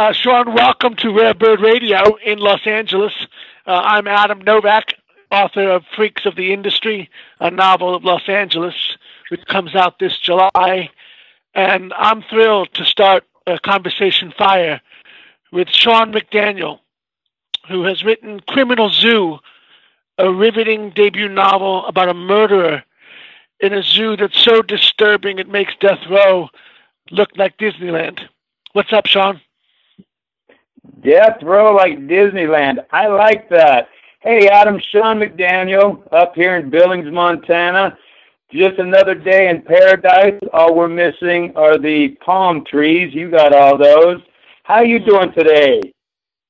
Uh, Sean, welcome to Rare Bird Radio in Los Angeles. Uh, I'm Adam Novak, author of Freaks of the Industry, a novel of Los Angeles, which comes out this July. And I'm thrilled to start a conversation fire with Sean McDaniel, who has written Criminal Zoo, a riveting debut novel about a murderer in a zoo that's so disturbing it makes death row look like Disneyland. What's up, Sean? Death row like Disneyland. I like that. Hey, Adam, Sean McDaniel up here in Billings, Montana. Just another day in paradise. All we're missing are the palm trees. You got all those. How you doing today?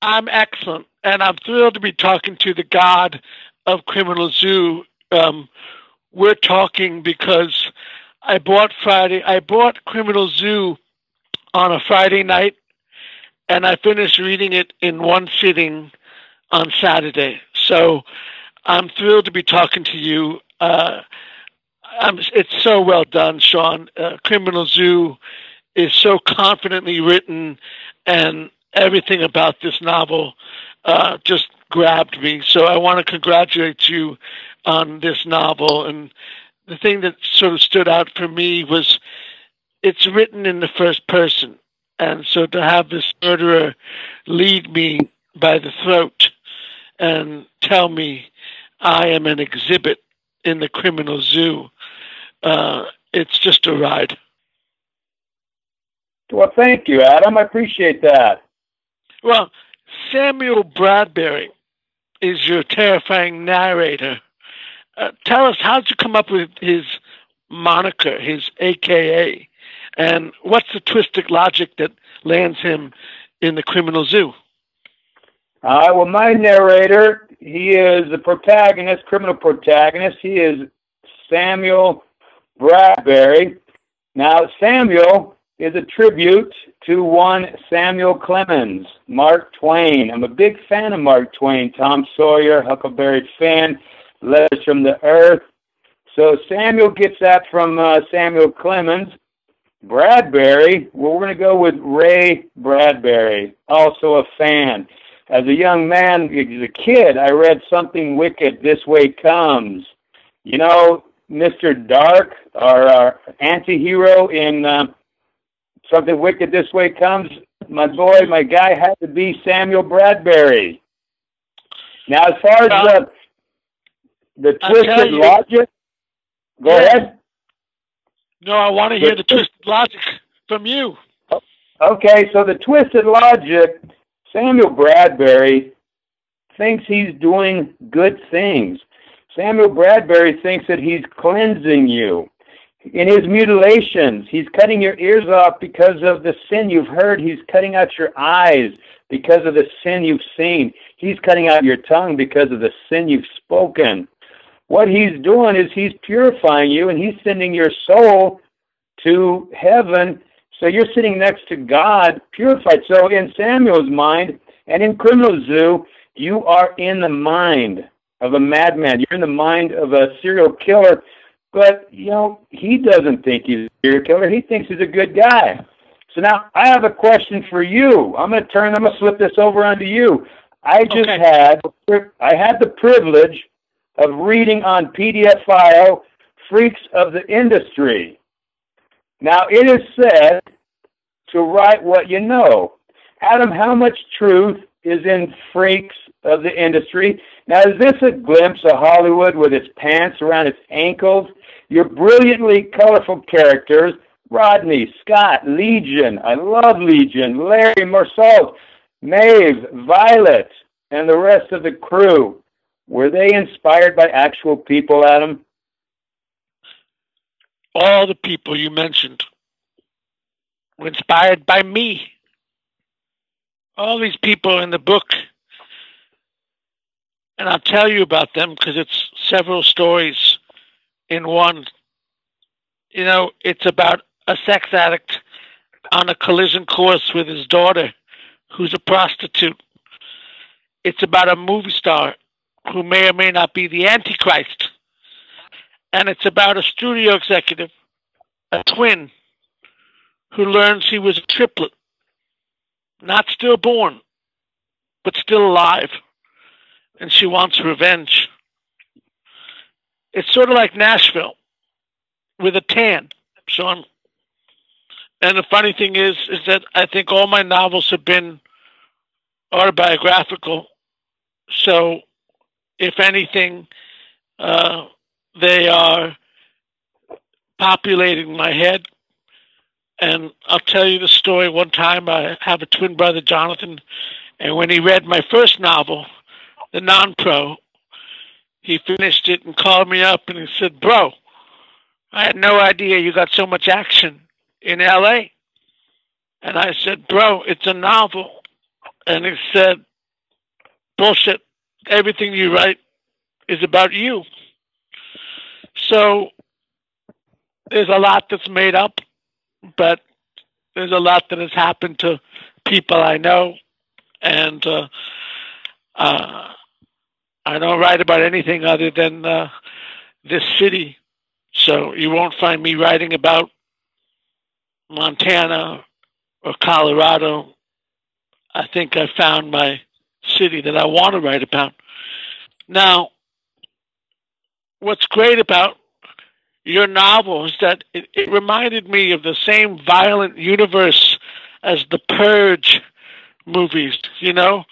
I'm excellent, and I'm thrilled to be talking to the god of Criminal Zoo. Um, we're talking because I bought Friday. I bought Criminal Zoo on a Friday night, and I finished reading it in one sitting on Saturday. So I'm thrilled to be talking to you. Uh, it's so well done, Sean. Uh, Criminal Zoo is so confidently written, and everything about this novel uh, just grabbed me. So I want to congratulate you on this novel. And the thing that sort of stood out for me was it's written in the first person. And so to have this murderer lead me by the throat and tell me I am an exhibit in the criminal zoo, uh, it's just a ride. Well, thank you, Adam. I appreciate that. Well, Samuel Bradbury is your terrifying narrator. Uh, tell us, how did you come up with his moniker, his AKA, and what's the twisted logic that lands him in the criminal zoo? Uh, well, my narrator, he is the protagonist, criminal protagonist. He is Samuel Bradbury. Now, Samuel is a tribute to one Samuel Clemens, Mark Twain. I'm a big fan of Mark Twain, Tom Sawyer, Huckleberry Finn, Letters from the Earth. So Samuel gets that from uh, Samuel Clemens. Bradbury, well, we're going to go with Ray Bradbury, also a fan. As a young man, as a kid, I read Something Wicked, This Way Comes. You know, Mr. Dark, our, our anti-hero in uh, Something Wicked This Way Comes, my boy, my guy had to be Samuel Bradbury. Now, as far as the, the twisted logic, go yeah. ahead. No, I want to hear the twisted logic from you. Okay, so the twisted logic, Samuel Bradbury thinks he's doing good things. Samuel Bradbury thinks that he's cleansing you. In his mutilations, he's cutting your ears off because of the sin you've heard. He's cutting out your eyes because of the sin you've seen. He's cutting out your tongue because of the sin you've spoken. What he's doing is he's purifying you and he's sending your soul to heaven. So you're sitting next to God, purified. So in Samuel's mind and in Criminal Zoo, you are in the mind of a madman. You're in the mind of a serial killer. But, you know, he doesn't think he's a serial killer. He thinks he's a good guy. So now I have a question for you. I'm going to turn, I'm going to flip this over onto you. I just okay. had, I had the privilege of reading on PDF file Freaks of the Industry. Now, it is said to write what you know. Adam, how much truth is in Freaks of the Industry? Now, is this a glimpse of Hollywood with its pants around its ankles? Your brilliantly colorful characters, Rodney, Scott, Legion, I love Legion, Larry Marsault, Maeve, Violet, and the rest of the crew. Were they inspired by actual people, Adam? All the people you mentioned were inspired by me. All these people in the book. And I'll tell you about them because it's several stories in one. You know, it's about a sex addict on a collision course with his daughter, who's a prostitute. It's about a movie star who may or may not be the Antichrist. And it's about a studio executive, a twin, who learns he was a triplet. not stillborn, but still alive, and she wants revenge. It's sort of like Nashville with a tan, Sean. And the funny thing is, is that I think all my novels have been autobiographical. So, if anything, uh, they are populating my head. And I'll tell you the story. One time, I have a twin brother, Jonathan, and when he read my first novel, The Non Pro, he finished it and called me up and he said, Bro, I had no idea you got so much action in LA. And I said, Bro, it's a novel. And he said, Bullshit. Everything you write is about you. So there's a lot that's made up, but there's a lot that has happened to people I know. And uh, uh, I don't write about anything other than uh, this city. So you won't find me writing about Montana or Colorado. I think I found my city that I want to write about. Now, what's great about your novel is that it, it reminded me of the same violent universe as the Purge movies. You know,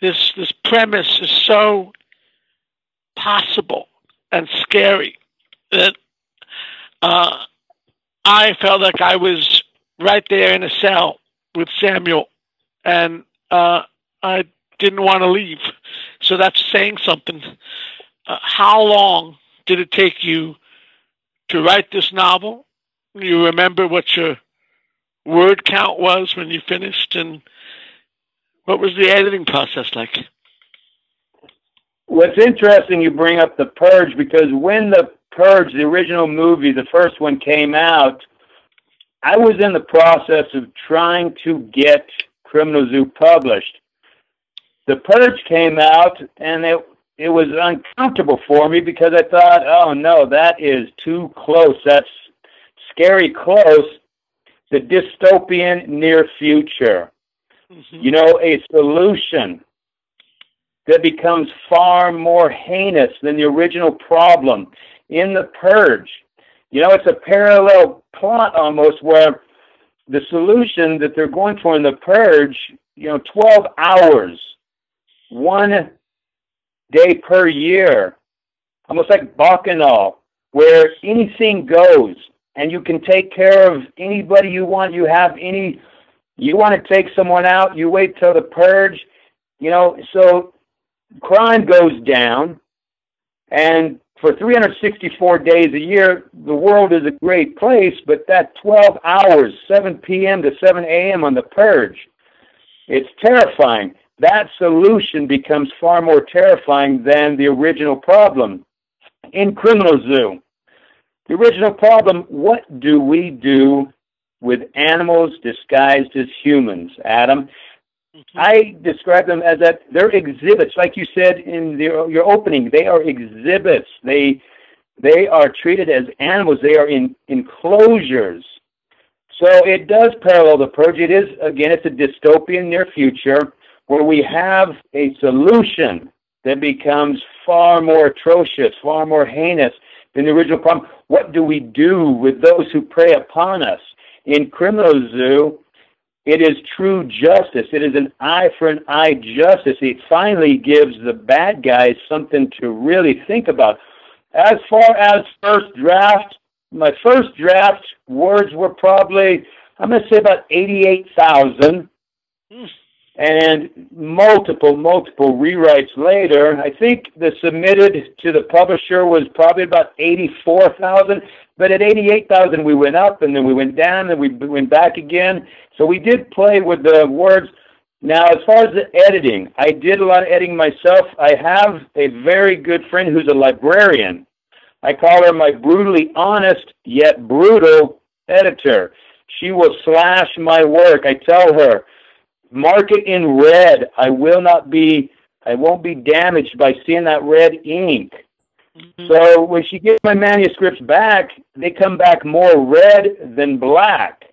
this this premise is so possible and scary that uh, I felt like I was right there in a cell with Samuel, and uh, I didn't want to leave. So that's saying something. Uh, how long did it take you to write this novel? You remember what your word count was when you finished, and what was the editing process like? What's interesting, you bring up the Purge because when the Purge, the original movie, the first one came out, I was in the process of trying to get Criminal Zoo published. The Purge came out, and it it was uncomfortable for me because I thought, oh no, that is too close. That's scary close. The dystopian near future. Mm-hmm. You know, a solution that becomes far more heinous than the original problem in the purge. You know, it's a parallel plot almost where the solution that they're going for in the purge, you know, 12 hours, one day per year, almost like Bacchanal, where anything goes and you can take care of anybody you want. You have any, you want to take someone out, you wait till the purge, you know, so crime goes down, and for 364 days a year, the world is a great place, but that 12 hours, 7 p.m. to 7 a.m. on the purge, it's terrifying. That solution becomes far more terrifying than the original problem. In Criminal Zoo, the original problem what do we do with animals disguised as humans, Adam? Mm-hmm. I describe them as that they're exhibits, like you said in the, your opening. They are exhibits. They they are treated as animals. They are in enclosures. So it does parallel the purge. It is again, it's a dystopian near future where we have a solution that becomes far more atrocious, far more heinous than the original problem. What do we do with those who prey upon us? In Criminal Zoo, it is true justice. It is an eye for an eye justice. It finally gives the bad guys something to really think about. As far as first draft, my first draft words were probably, I'm going to say about 88,000. Hmm. And multiple, multiple rewrites later. I think the submitted to the publisher was probably about 84,000. But at 88,000, we went up and then we went down and we went back again. So we did play with the words. Now, as far as the editing, I did a lot of editing myself. I have a very good friend who's a librarian. I call her my brutally honest yet brutal editor. She will slash my work. I tell her, mark it in red. I will not be, I won't be damaged by seeing that red ink. Mm-hmm. So when she gets my manuscripts back, they come back more red than black.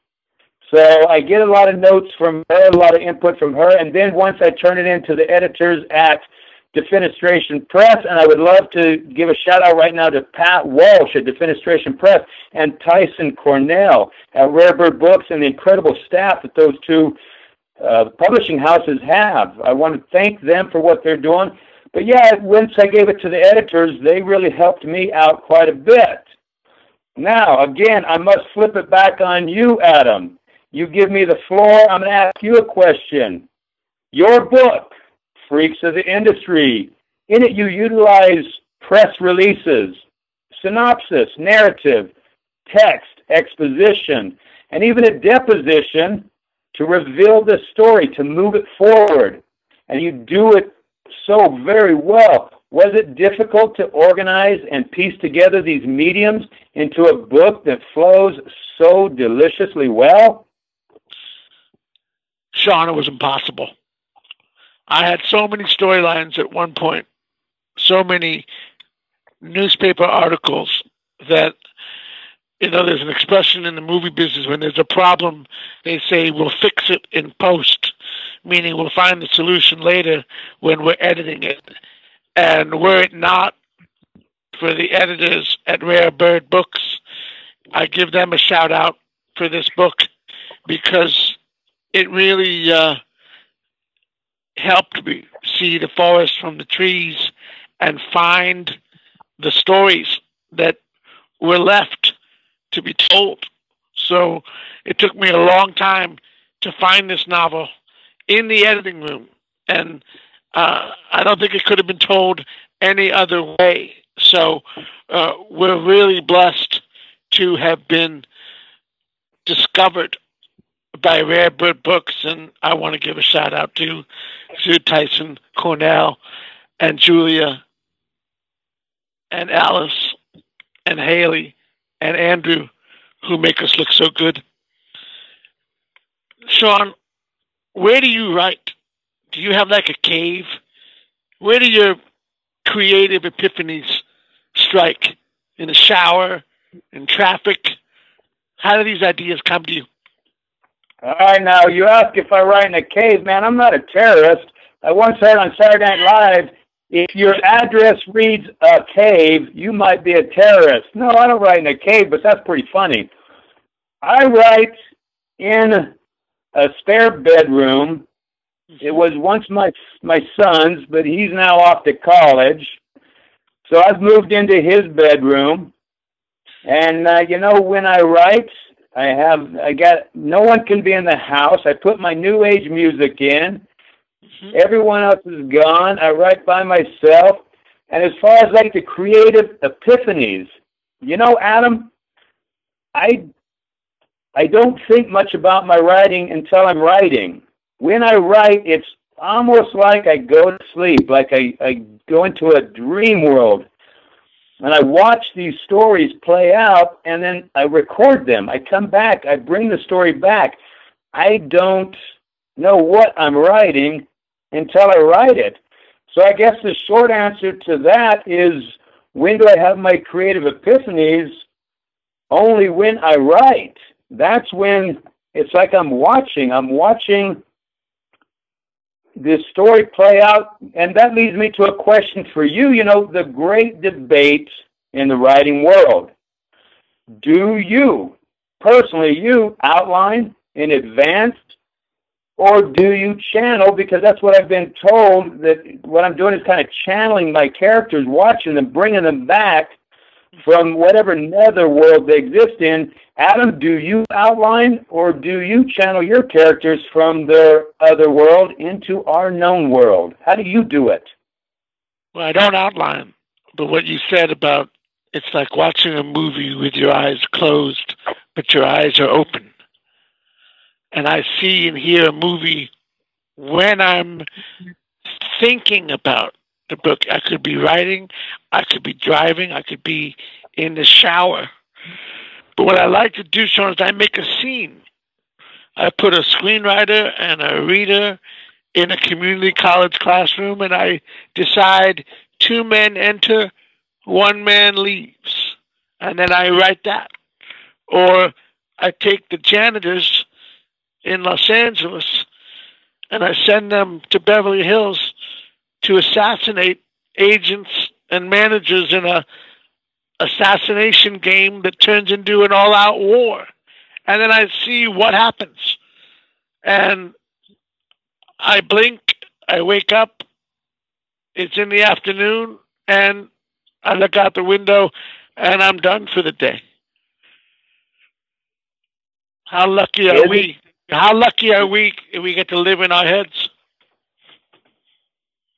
So I get a lot of notes from her, a lot of input from her, and then once I turn it into the editors at Defenestration Press, and I would love to give a shout out right now to Pat Walsh at Defenestration Press and Tyson Cornell at Rare Bird Books and the incredible staff that those two uh, publishing houses have. I want to thank them for what they're doing. But yeah, once I gave it to the editors, they really helped me out quite a bit. Now, again, I must flip it back on you, Adam. You give me the floor. I'm going to ask you a question. Your book, Freaks of the Industry, in it you utilize press releases, synopsis, narrative, text, exposition, and even a deposition to reveal the story, to move it forward. And you do it so very well. Was it difficult to organize and piece together these mediums into a book that flows so deliciously well? Sean, it was impossible. I had so many storylines at one point, so many newspaper articles that you know there's an expression in the movie business when there's a problem they say we'll fix it in post meaning we'll find the solution later when we're editing it. And were it not for the editors at rare bird books i give them a shout out for this book because it really uh, helped me see the forest from the trees and find the stories that were left to be told. So it took me a long time to find this novel in the editing room, and uh, I don't think it could have been told any other way. So uh, we're really blessed to have been discovered by Rare Bird Books, and I want to give a shout out to Sue Tyson Cornell and Julia and Alice and Haley and Andrew who make us look so good. Sean, where do you write? Do you have like a cave? Where do your creative epiphanies strike? In the shower? In traffic? How do these ideas come to you? All right, now you ask if I write in a cave, man. I'm not a terrorist. I once heard on Saturday Night Live, if your address reads a cave, you might be a terrorist. No, I don't write in a cave, but that's pretty funny. I write in a spare bedroom. It was once my my son's, but he's now off to college. So I've moved into his bedroom, and uh, you know when I write, I have I got no one can be in the house. I put my new age music in. Mm-hmm. Everyone else is gone. I write by myself. And as far as like the creative epiphanies, you know, Adam, I I don't think much about my writing until I'm writing. When I write, it's almost like I go to sleep, like I, I go into a dream world and I watch these stories play out and then I record them. I come back, I bring the story back. I don't know what I'm writing until I write it. So I guess the short answer to that is when do I have my creative epiphanies? Only when I write. That's when it's like I'm watching. I'm watching this story play out, and that leads me to a question for you. You know, the great debate in the writing world. Do you, personally, you outline in advance, or do you channel? Because that's what I've been told that what I'm doing is kind of channeling my characters, watching them, bringing them back from whatever nether world they exist in. Adam, do you outline or do you channel your characters from their other world into our known world? How do you do it? Well, I don't outline, but what you said about it's like watching a movie with your eyes closed, but your eyes are open. And I see and hear a movie when I'm thinking about the book. I could be writing, I could be driving, I could be in the shower. But what I like to do, Sean, is I make a scene. I put a screenwriter and a reader in a community college classroom, and I decide two men enter, one man leaves, and then I write that. Or I take the janitors in Los Angeles, and I send them to Beverly Hills to assassinate agents and managers in a assassination game that turns into an all-out war. And then I see what happens. And I blink, I wake up, it's in the afternoon, and I look out the window and I'm done for the day. How lucky are we? How lucky are we we get to live in our heads?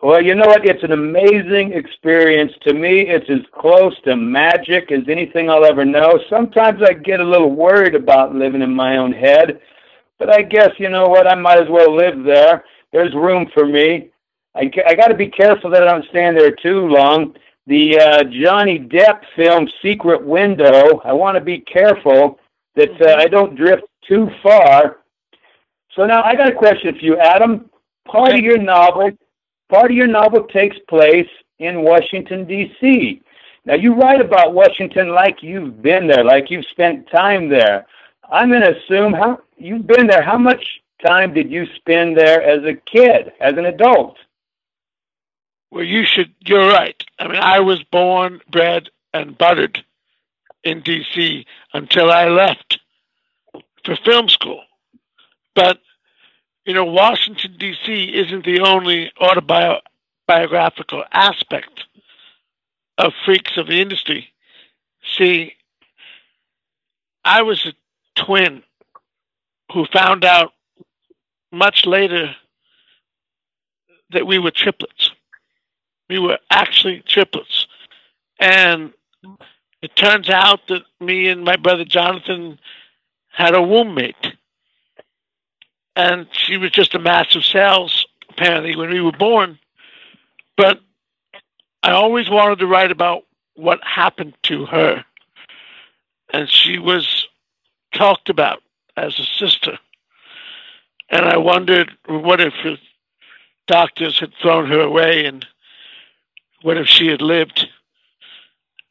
Well, you know what? It's an amazing experience. To me, it's as close to magic as anything I'll ever know. Sometimes I get a little worried about living in my own head, but I guess, you know what? I might as well live there. There's room for me. I, I got to be careful that I don't stand there too long. The uh, Johnny Depp film Secret Window, I want to be careful that uh, I don't drift too far. So now I got a question for you, Adam. Part of your novel, part of your novel takes place in Washington D.C. Now you write about Washington like you've been there, like you've spent time there. I'm going to assume how you've been there. How much time did you spend there as a kid, as an adult? Well, you should. You're right. I mean, I was born, bred, and buttered in D.C. until I left for film school. But you know, Washington D.C. isn't the only autobiographical aspect of freaks of the industry. See, I was a twin who found out much later that we were triplets. We were actually triplets. And it turns out that me and my brother Jonathan had a womb mate. And she was just a mass of cells, apparently, when we were born. But I always wanted to write about what happened to her. And she was talked about as a sister. And I wondered what if doctors had thrown her away and what if she had lived?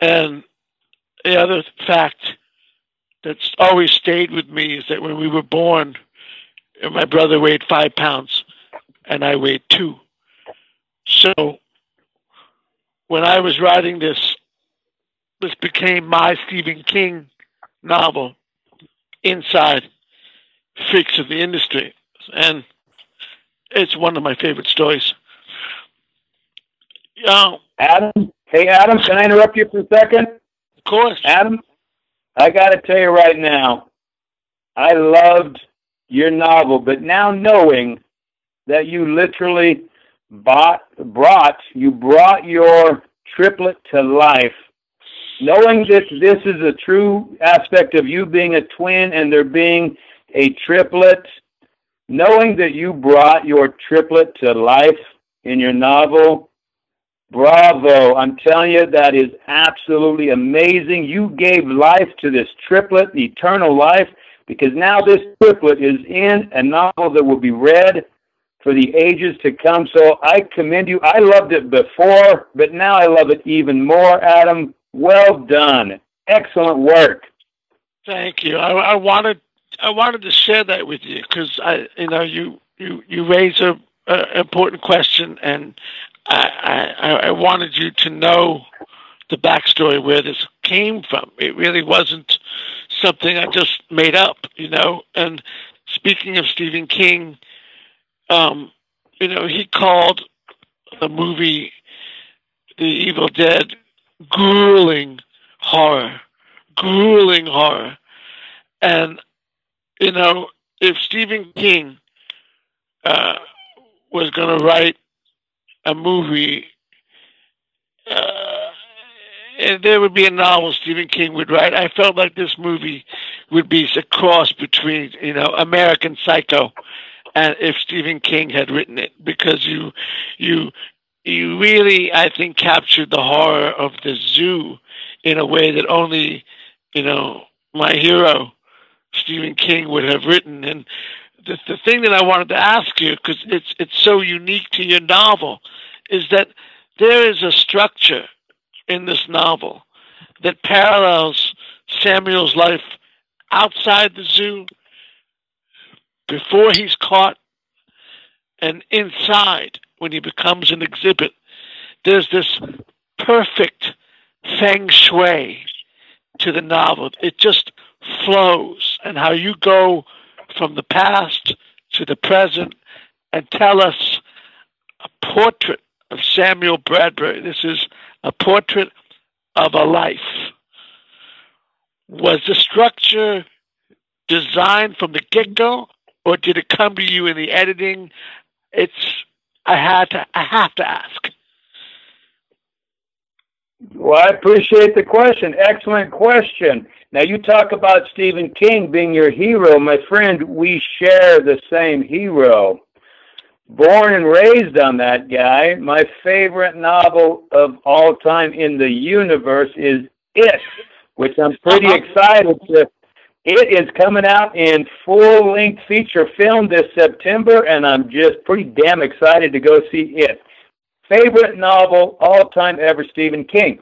And the other fact that's always stayed with me is that when we were born, my brother weighed five pounds and I weighed two. So when I was writing this, this became my Stephen King novel inside freaks of the industry. And it's one of my favorite stories. Uh, Adam, hey Adam, can I interrupt you for a second? Of course. Adam, I got to tell you right now, I loved your novel, but now knowing that you literally bought, brought, you brought your triplet to life knowing that this is a true aspect of you being a twin and there being a triplet, knowing that you brought your triplet to life in your novel, bravo. I'm telling you, that is absolutely amazing. You gave life to this triplet, eternal life, because now this triplet is in a novel that will be read for the ages to come. So I commend you. I loved it before, but now I love it even more, Adam. Well done. Excellent work. Thank you. I, I wanted I wanted to share that with you because I, you know, you you you raise a, a important question, and I, I I wanted you to know the backstory where this came from. It really wasn't something I just made up, you know. And speaking of Stephen King, um, you know, he called the movie The Evil Dead grueling horror, grueling horror. And, you know, if Stephen King uh, was going to write a movie, uh, there would be a novel Stephen King would write. I felt like this movie would be a cross between, you know, American Psycho and if Stephen King had written it, because you you you really, I think, captured the horror of the zoo in a way that only, you know, my hero, Stephen King, would have written. And the, the thing that I wanted to ask you, because it's it's so unique to your novel, is that there is a structure in this novel that parallels Samuel's life outside the zoo before he's caught and inside when he becomes an exhibit. There's this perfect feng shui to the novel. It just flows, and how you go from the past to the present and tell us a portrait of Samuel Bradbury. This is a portrait of a life. Was the structure designed from the get go, or did it come to you in the editing? It's I had to I have to ask. Well, I appreciate the question. Excellent question. Now, you talk about Stephen King being your hero. My friend, we share the same hero. Born and raised on that guy, my favorite novel of all time in the universe is It, which I'm pretty uh-huh. excited to. It is coming out in full length feature film this September, and I'm just pretty damn excited to go see it favorite novel all time ever, Stephen King.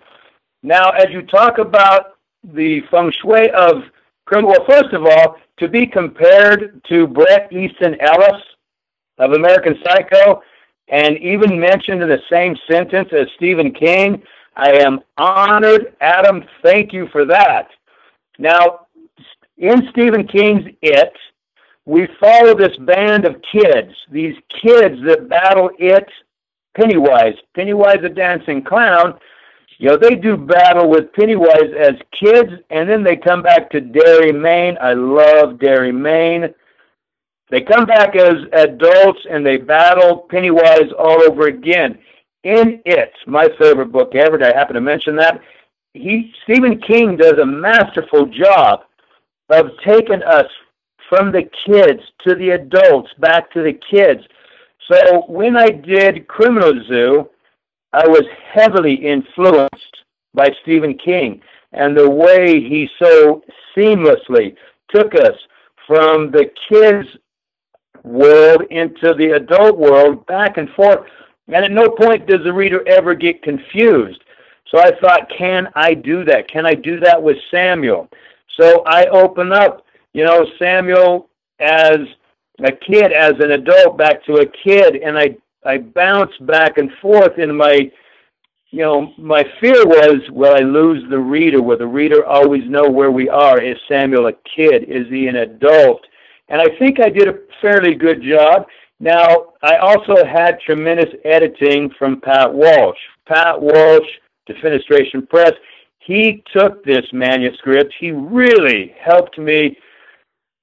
Now, as you talk about the feng shui of criminal, well, first of all, to be compared to Bret Easton Ellis of American Psycho, and even mentioned in the same sentence as Stephen King, I am honored. Adam, thank you for that. Now, in Stephen King's It, we follow this band of kids, these kids that battle it Pennywise. Pennywise the dancing clown. You know, they do battle with Pennywise as kids, and then they come back to Derry, Maine. I love Derry, Maine. They come back as adults and they battle Pennywise all over again. In it, my favorite book ever, I happen to mention that? He Stephen King does a masterful job of taking us from the kids to the adults, back to the kids. So when I did Criminal Zoo, I was heavily influenced by Stephen King and the way he so seamlessly took us from the kids' world into the adult world back and forth. And at no point does the reader ever get confused. So I thought, can I do that? Can I do that with Samuel? So I open up, you know, Samuel as a kid as an adult back to a kid, and I I bounced back and forth in my you know, my fear was, will I lose the reader? Will the reader always know where we are? Is Samuel a kid? Is he an adult? And I think I did a fairly good job. Now, I also had tremendous editing from Pat Walsh. Pat Walsh, Defenestration Press, he took this manuscript. He really helped me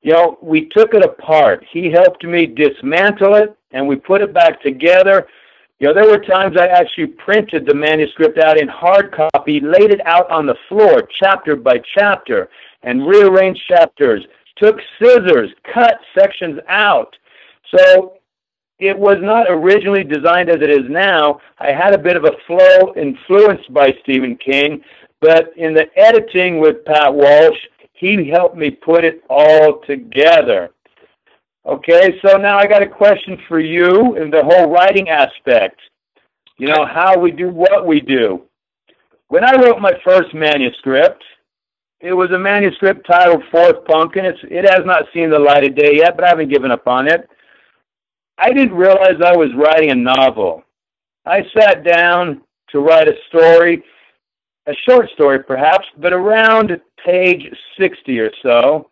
you know, we took it apart. He helped me dismantle it, and we put it back together. You know, there were times I actually printed the manuscript out in hard copy, laid it out on the floor, chapter by chapter, and rearranged chapters, took scissors, cut sections out. So it was not originally designed as it is now. I had a bit of a flow influenced by Stephen King, but in the editing with Pat Walsh, he helped me put it all together. Okay, so now I got a question for you in the whole writing aspect. You know, how we do what we do. When I wrote my first manuscript, it was a manuscript titled Fourth Pumpkin. It's, it has not seen the light of day yet, but I haven't given up on it. I didn't realize I was writing a novel. I sat down to write a story a short story perhaps, but around page 60 or so,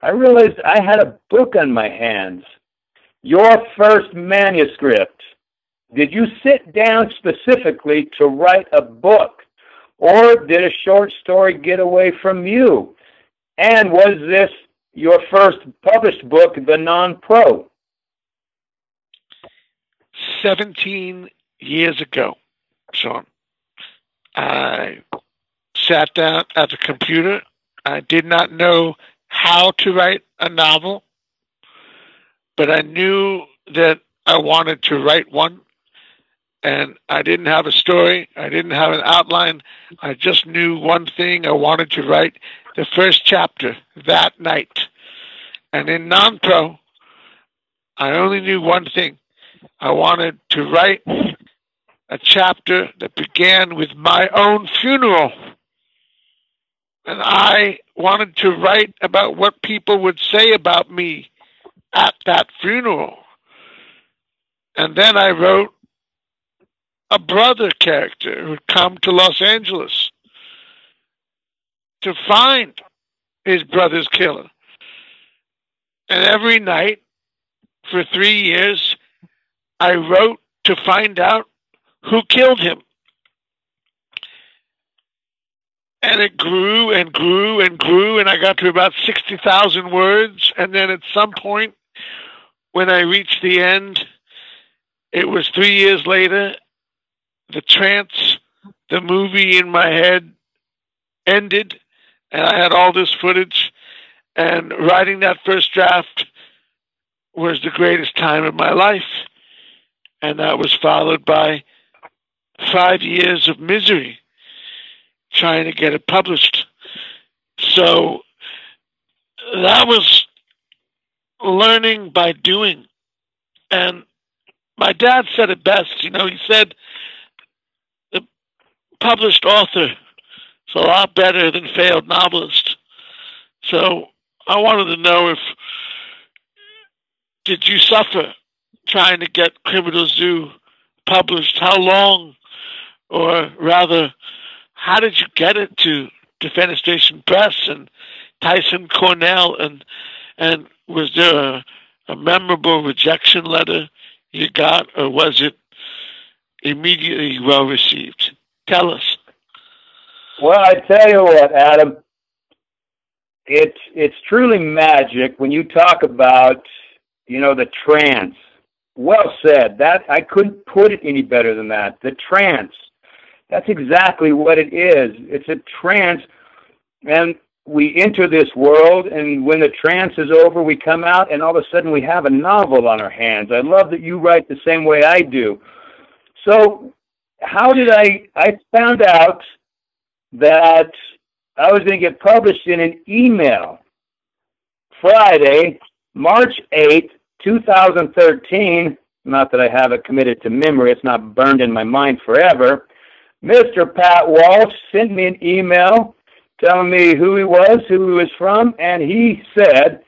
I realized I had a book on my hands. Your first manuscript. Did you sit down specifically to write a book? Or did a short story get away from you? And was this your first published book, The Non Pro? 17 years ago, Sean. I sat down at the computer. I did not know how to write a novel, but I knew that I wanted to write one. And I didn't have a story. I didn't have an outline. I just knew one thing. I wanted to write the first chapter that night. And in non pro, I only knew one thing. I wanted to write a chapter that began with my own funeral. And I wanted to write about what people would say about me at that funeral. And then I wrote a brother character who'd come to Los Angeles to find his brother's killer. And every night for three years, I wrote to find out who killed him. And it grew and grew and grew, and I got to about 60,000 words. And then at some point, when I reached the end, it was three years later, the trance, the movie in my head ended, and I had all this footage. And writing that first draft was the greatest time of my life. And that was followed by five years of misery trying to get it published. So that was learning by doing. And my dad said it best. You know, he said, published author is a lot better than failed novelist. So I wanted to know if, did you suffer trying to get Criminal Zoo published? How long, or rather, how did you get it to Defenestration Press and Tyson Cornell and and was there a, a memorable rejection letter you got, or was it immediately well received? Tell us. Well, I tell you what, Adam, it's it's truly magic when you talk about you know the trance. Well said. That I couldn't put it any better than that. The trance. That's exactly what it is. It's a trance, and we enter this world, and when the trance is over, we come out, and all of a sudden we have a novel on our hands. I love that you write the same way I do. So, how did I? I found out that I was going to get published in an email Friday, March 8th, 2013. Not that I have it committed to memory, it's not burned in my mind forever. Mr. Pat Walsh sent me an email telling me who he was, who he was from, and he said,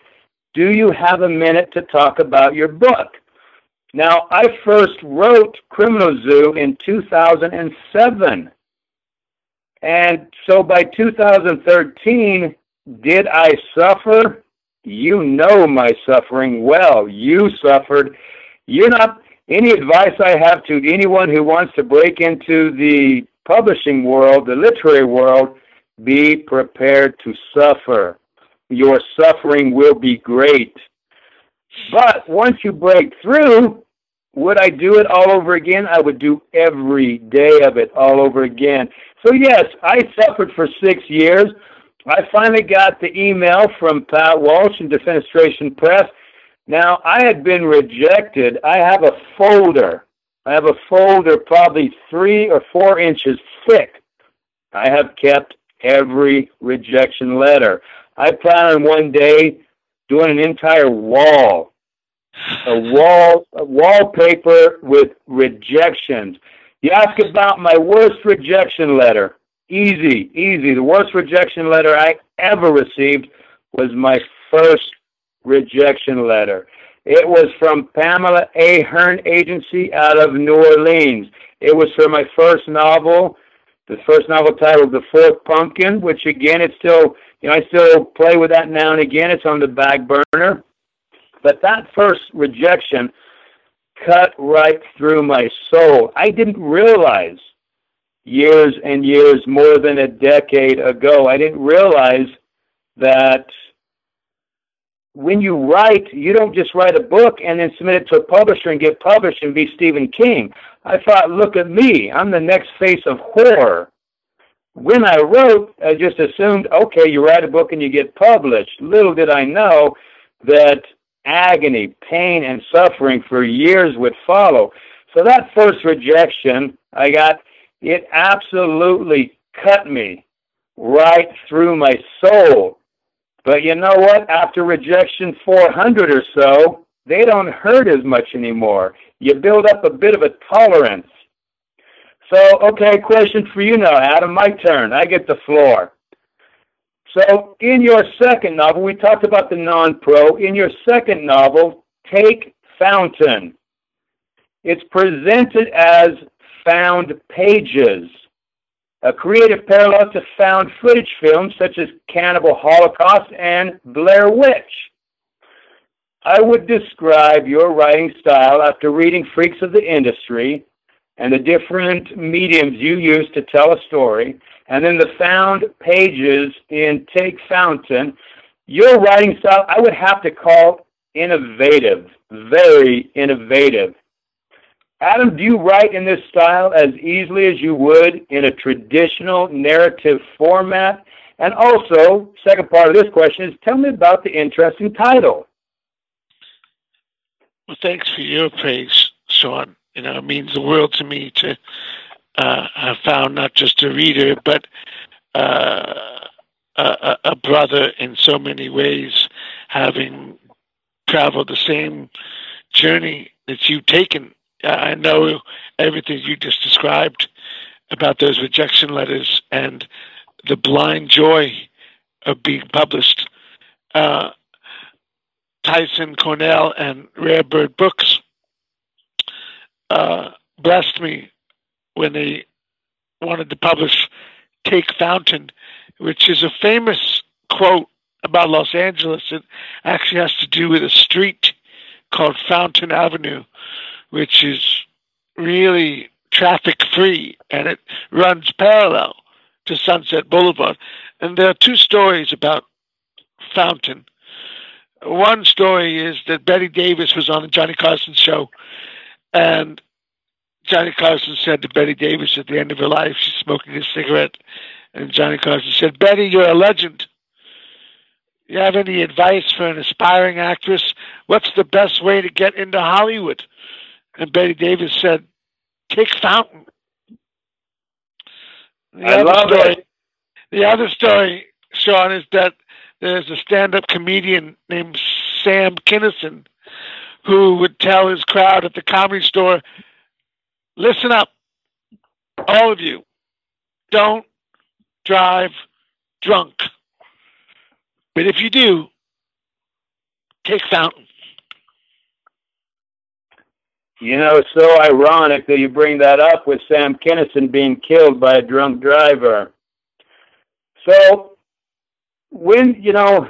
Do you have a minute to talk about your book? Now, I first wrote Criminal Zoo in 2007. And so by 2013, did I suffer? You know my suffering well. You suffered. You're not, any advice I have to anyone who wants to break into the publishing world, the literary world, be prepared to suffer. Your suffering will be great. But once you break through, would I do it all over again? I would do every day of it all over again. So, yes, I suffered for six years. I finally got the email from Pat Walsh and Defenestration Press. Now, I had been rejected. I have a folder. I have a folder probably three or four inches thick. I have kept every rejection letter. I plan on one day doing an entire wall, a wall, a wallpaper with rejections. You ask about my worst rejection letter. Easy, easy. The worst rejection letter I ever received was my first rejection letter. It was from Pamela Ahearn Agency out of New Orleans. It was for my first novel, the first novel titled The Fourth Pumpkin, which again, it's still, you know, I still play with that now and again. It's on the back burner. But that first rejection cut right through my soul. I didn't realize years and years, more than a decade ago, I didn't realize that when you write, you don't just write a book and then submit it to a publisher and get published and be Stephen King. I thought, look at me, I'm the next face of horror. When I wrote, I just assumed, okay, you write a book and you get published. Little did I know that agony, pain, and suffering for years would follow. So that first rejection, I got, it absolutely cut me right through my soul. But you know what? After rejection 400 or so, they don't hurt as much anymore. You build up a bit of a tolerance. So, okay, question for you now, Adam. My turn. I get the floor. So, in your second novel, we talked about the non pro. In your second novel, Take Fountain, it's presented as found pages, a creative parallel to found footage films such as Cannibal Holocaust and Blair Witch. I would describe your writing style after reading Freaks of the Industry and the different mediums you use to tell a story, and then the found pages in Take Fountain. Your writing style, I would have to call innovative, very innovative. Adam, do you write in this style as easily as you would in a traditional narrative format? And also, second part of this question is tell me about the interesting title. Thanks for your praise, Sean. You know, it means the world to me to uh, have found not just a reader, but uh, a, a brother in so many ways, having traveled the same journey that you've taken I know everything you just described about those rejection letters and the blind joy of being published. Uh, Tyson Cornell and Rare Bird Books uh, blessed me when they wanted to publish Take Fountain, which is a famous quote about Los Angeles. It actually has to do with a street called Fountain Avenue, which is really traffic free and it runs parallel to Sunset Boulevard. And there are two stories about Fountain. One story is that Bette Davis was on the Johnny Carson show, and Johnny Carson said to Bette Davis at the end of her life, she's smoking a cigarette, and Johnny Carson said, Bette, you're a legend. You have any advice for an aspiring actress? What's the best way to get into Hollywood? And Bette Davis said, "Take Fountain." The I love story, it. The other story, Sean, is that there's a stand-up comedian named Sam Kinison who would tell his crowd at the comedy store, "Listen up, all of you, don't drive drunk, but if you do, take Fountain." You know, it's so ironic that you bring that up with Sam Kinison being killed by a drunk driver. So, when, you know,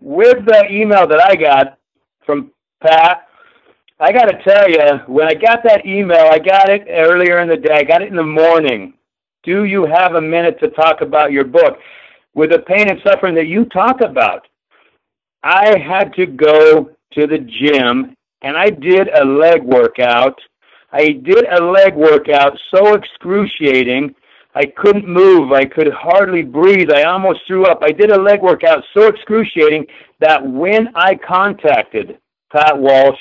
with the email that I got from Pat, I got to tell you, when I got that email, I got it earlier in the day. I got it in the morning. Do you have a minute to talk about your book? With the pain and suffering that you talk about, I had to go to the gym and I did a leg workout. I did a leg workout so excruciating, I couldn't move. I could hardly breathe. I almost threw up. I did a leg workout so excruciating that when I contacted Pat Walsh,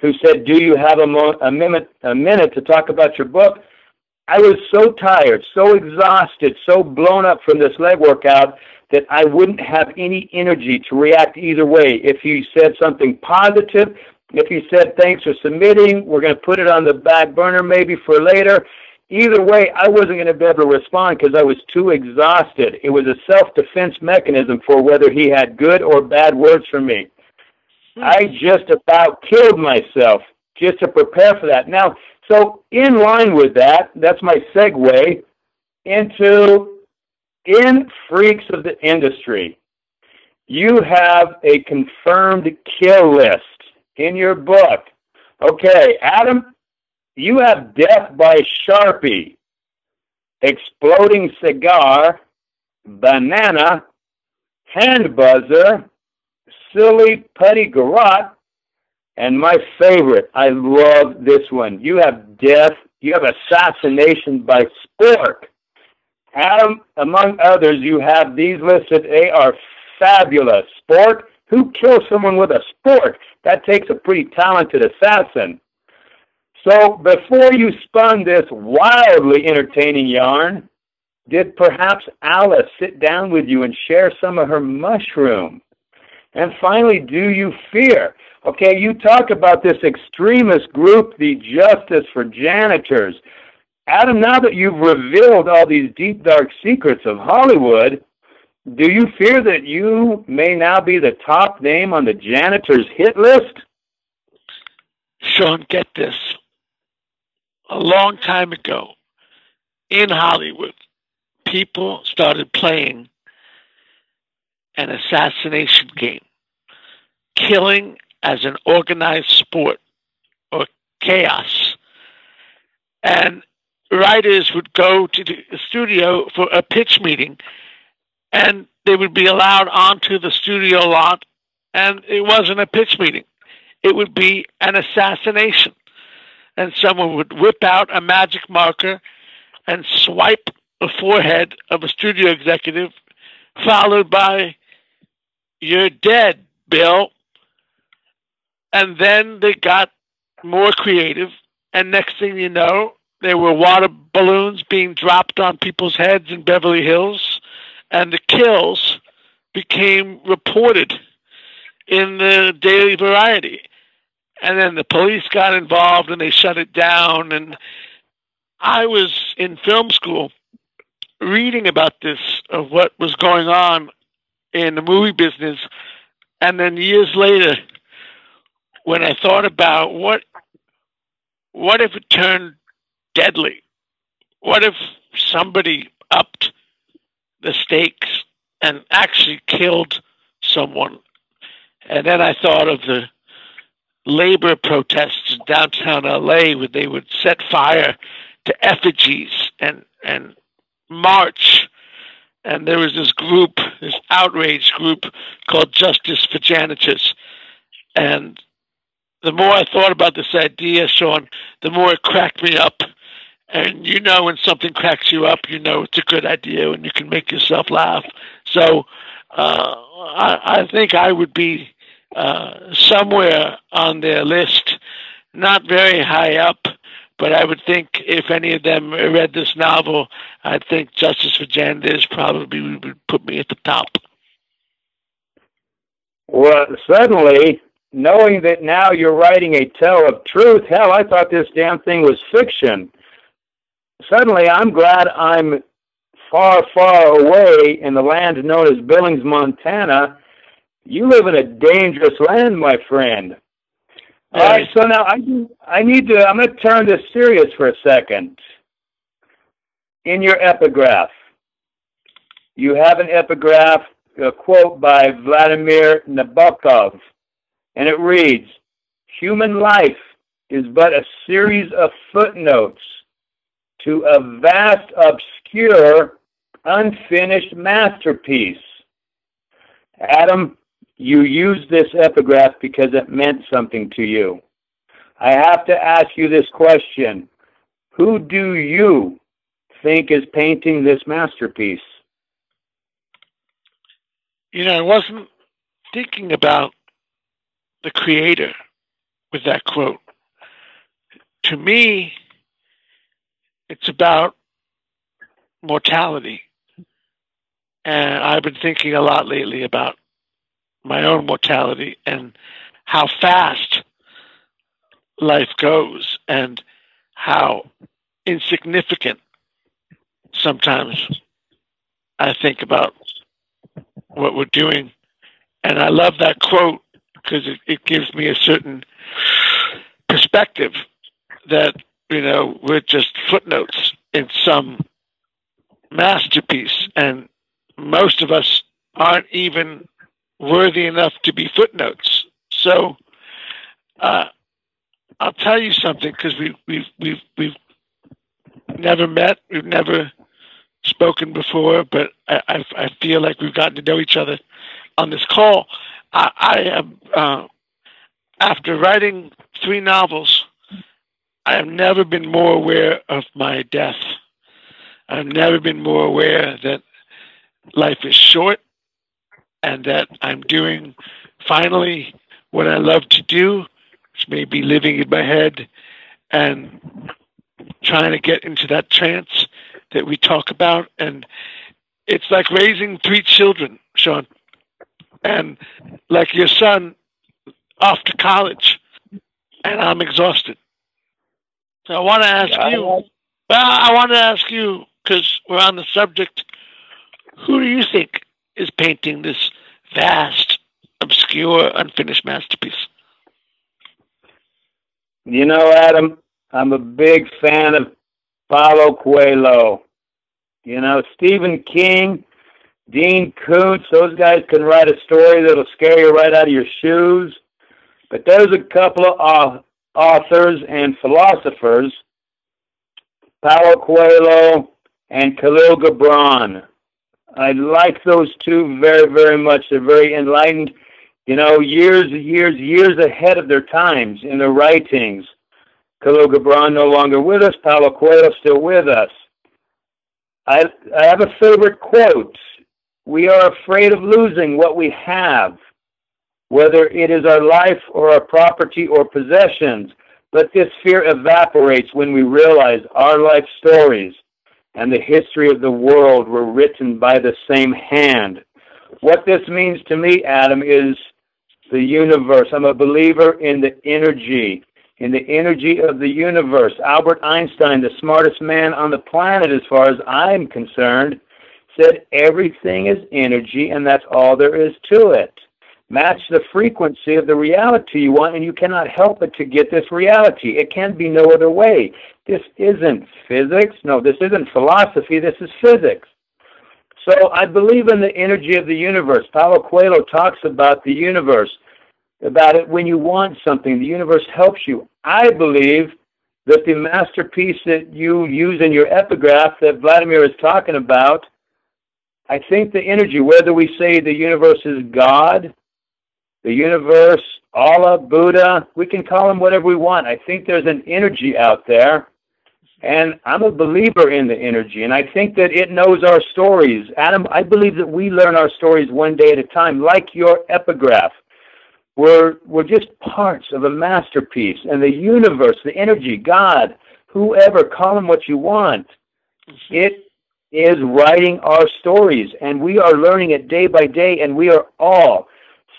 who said, "Do you have a, mo- a minute a minute to talk about your book?" I was so tired, so exhausted, so blown up from this leg workout that I wouldn't have any energy to react either way. If he said something positive, if he said, thanks for submitting, we're going to put it on the back burner maybe for later. Either way, I wasn't going to be able to respond because I was too exhausted. It was a self defense mechanism for whether he had good or bad words for me. Hmm. I just about killed myself just to prepare for that. Now, so in line with that, that's my segue into in freaks of the industry. You have a confirmed kill list in your book. Okay, Adam, you have Death by Sharpie, Exploding Cigar, Banana, Hand Buzzer, Silly Putty Garrot, and my favorite, I love this one. You have Death, you have Assassination by Spork. Adam, among others, you have these listed. They are fabulous. Spork, who kills someone with a spork? That takes a pretty talented assassin. So before you spun this wildly entertaining yarn, did perhaps Alice sit down with you and share some of her mushroom? And finally, do you fear? Okay, you talk about this extremist group, the Justice for Janitors. Adam, now that you've revealed all these deep, dark secrets of Hollywood, do you fear that you may now be the top name on the janitor's hit list? Sean, get this. A long time ago in Hollywood, people started playing an assassination game, killing as an organized sport or chaos. And writers would go to the studio for a pitch meeting and they would be allowed onto the studio lot and it wasn't a pitch meeting. It would be an assassination. And someone would whip out a magic marker and swipe the forehead of a studio executive, followed by, You're dead, Bill. And then they got more creative. And next thing you know, there were water balloons being dropped on people's heads in Beverly Hills. And the kills became reported in the Daily Variety. And then the police got involved and they shut it down. And I was in film school reading about this, of what was going on in the movie business. And then years later, when I thought about what what if it turned deadly? What if somebody upped the stakes and actually killed someone? And then I thought of the labor protests in downtown LA where they would set fire to effigies and, and march. And there was this group, this outrage group called Justice for Janitors. And the more I thought about this idea, Sean, the more it cracked me up. And you know, when something cracks you up, you know it's a good idea and you can make yourself laugh. So uh, I, I think I would be uh, somewhere on their list, not very high up, but I would think if any of them read this novel, I think Justice for Janitors probably would put me at the top. Well, suddenly, knowing that now you're writing a tale of truth, hell, I thought this damn thing was fiction. Suddenly, I'm glad I'm far, far away in the land known as Billings, Montana. You live in a dangerous land, my friend. All right, so now I I need to I'm going to turn this serious for a second. In your epigraph, you have an epigraph, a quote by Vladimir Nabokov, and it reads, "Human life is but a series of footnotes to a vast, obscure, unfinished masterpiece." Adam, you used this epigraph because it meant something to you. I have to ask you this question Who do you think is painting this masterpiece? You know, I wasn't thinking about the creator with that quote. To me, it's about mortality. And I've been thinking a lot lately about my own mortality and how fast life goes and how insignificant sometimes I think about what we're doing. And I love that quote because it, it gives me a certain perspective that, you know, we're just footnotes in some masterpiece. And most of us aren't even worthy enough to be footnotes. So uh, I'll tell you something because we, we've we've we've never met, we've never spoken before, but I, I, I feel like we've gotten to know each other on this call. I, I am uh, after writing three novels. I have never been more aware of my death. I've never been more aware that life is short and that I'm doing finally what I love to do, which may be living in my head and trying to get into that trance that we talk about. And it's like raising three children, Sean, and like your son off to college, and I'm exhausted. So I want to ask you. Well, I want to ask you because we're on the subject. Who do you think is painting this vast, obscure, unfinished masterpiece? You know, Adam, I'm a big fan of Paulo Coelho. You know, Stephen King, Dean Koontz, those guys can write a story that'll scare you right out of your shoes. But there's a couple of authors and philosophers, Paulo Coelho and Kahlil Gibran. I like those two very, very much. They're very enlightened, you know, years, years, years ahead of their times in their writings. Kahlil Gibran no longer with us, Paulo Coelho still with us. I, I have a favorite quote. We are afraid of losing what we have, whether it is our life or our property or possessions. But this fear evaporates when we realize our life stories and the history of the world were written by the same hand. What this means to me, Adam, is the universe. I'm a believer in the energy, in the energy of the universe. Albert Einstein, the smartest man on the planet as far as I'm concerned, said everything is energy and that's all there is to it. Match the frequency of the reality you want, and you cannot help it to get this reality. It can be no other way. This isn't physics. No, this isn't philosophy. This is physics. So I believe in the energy of the universe. Paulo Coelho talks about the universe, about it when you want something. The universe helps you. I believe that the masterpiece that you use in your epigraph that Vladimir is talking about, I think the energy, whether we say the universe is God, the universe, Allah, Buddha, we can call them whatever we want. I think there's an energy out there and I'm a believer in the energy, and I think that it knows our stories. Adam, I believe that we learn our stories one day at a time, like your epigraph. We're, we're just parts of a masterpiece, and the universe, the energy, God, whoever, call them what you want. It is writing our stories, and we are learning it day by day, and we are all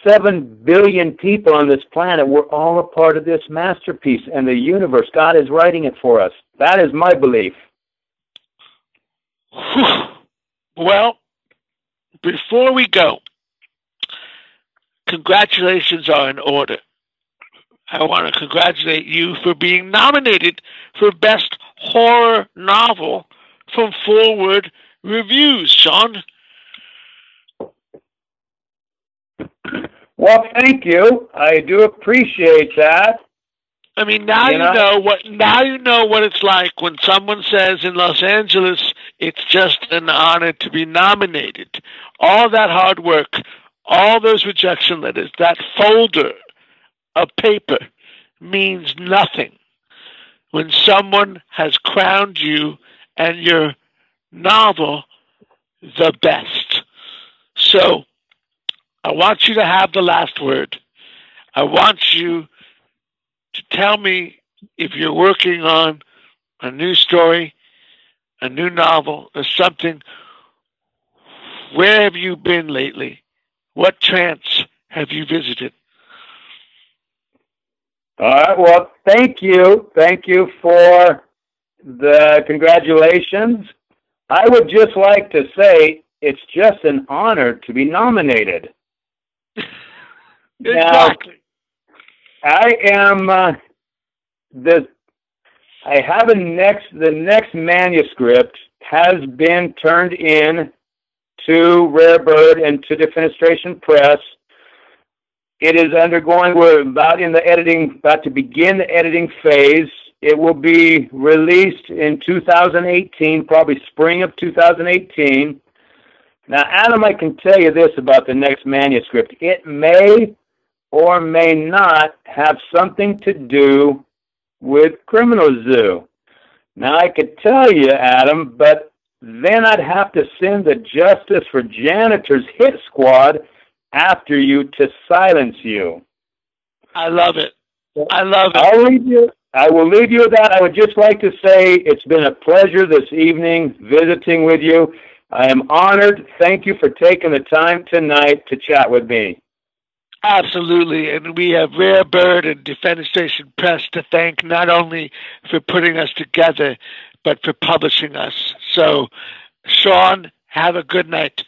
seven billion people on this planet. We're all a part of this masterpiece and the universe. God is writing it for us. That is my belief. Well, before we go, congratulations are in order. I want to congratulate you for being nominated for Best Horror Novel from Foreword Reviews, Sean. Well, thank you. I do appreciate that. I mean, now you, know? know what. Now you know what it's like when someone says in Los Angeles, "It's just an honor to be nominated." All that hard work, all those rejection letters, that folder of paper means nothing when someone has crowned you and your novel the best. So I want you to have the last word. I want you to tell me if you're working on a new story, a new novel, or something. Where have you been lately? What trance have you visited? All right. Well, thank you. Thank you for the congratulations. I would just like to say it's just an honor to be nominated. exactly. Now, I am uh, the. I have a next. The next manuscript has been turned in to Rare Bird and to Defenestration Press. It is undergoing. We're about in the editing, about to begin the editing phase. It will be released in 2018, probably spring of 2018. Now, Adam, I can tell you this about the next manuscript. It may or may not have something to do with Criminal Zoo. Now, I could tell you, Adam, but then I'd have to send the Justice for Janitors hit squad after you to silence you. I love it. I love it. I'll leave you. I will leave you with that. I would just like to say it's been a pleasure this evening visiting with you. I am honored. Thank you for taking the time tonight to chat with me. Absolutely. And we have Rare Bird and Defenestration Press to thank not only for putting us together, but for publishing us. So, Sean, have a good night.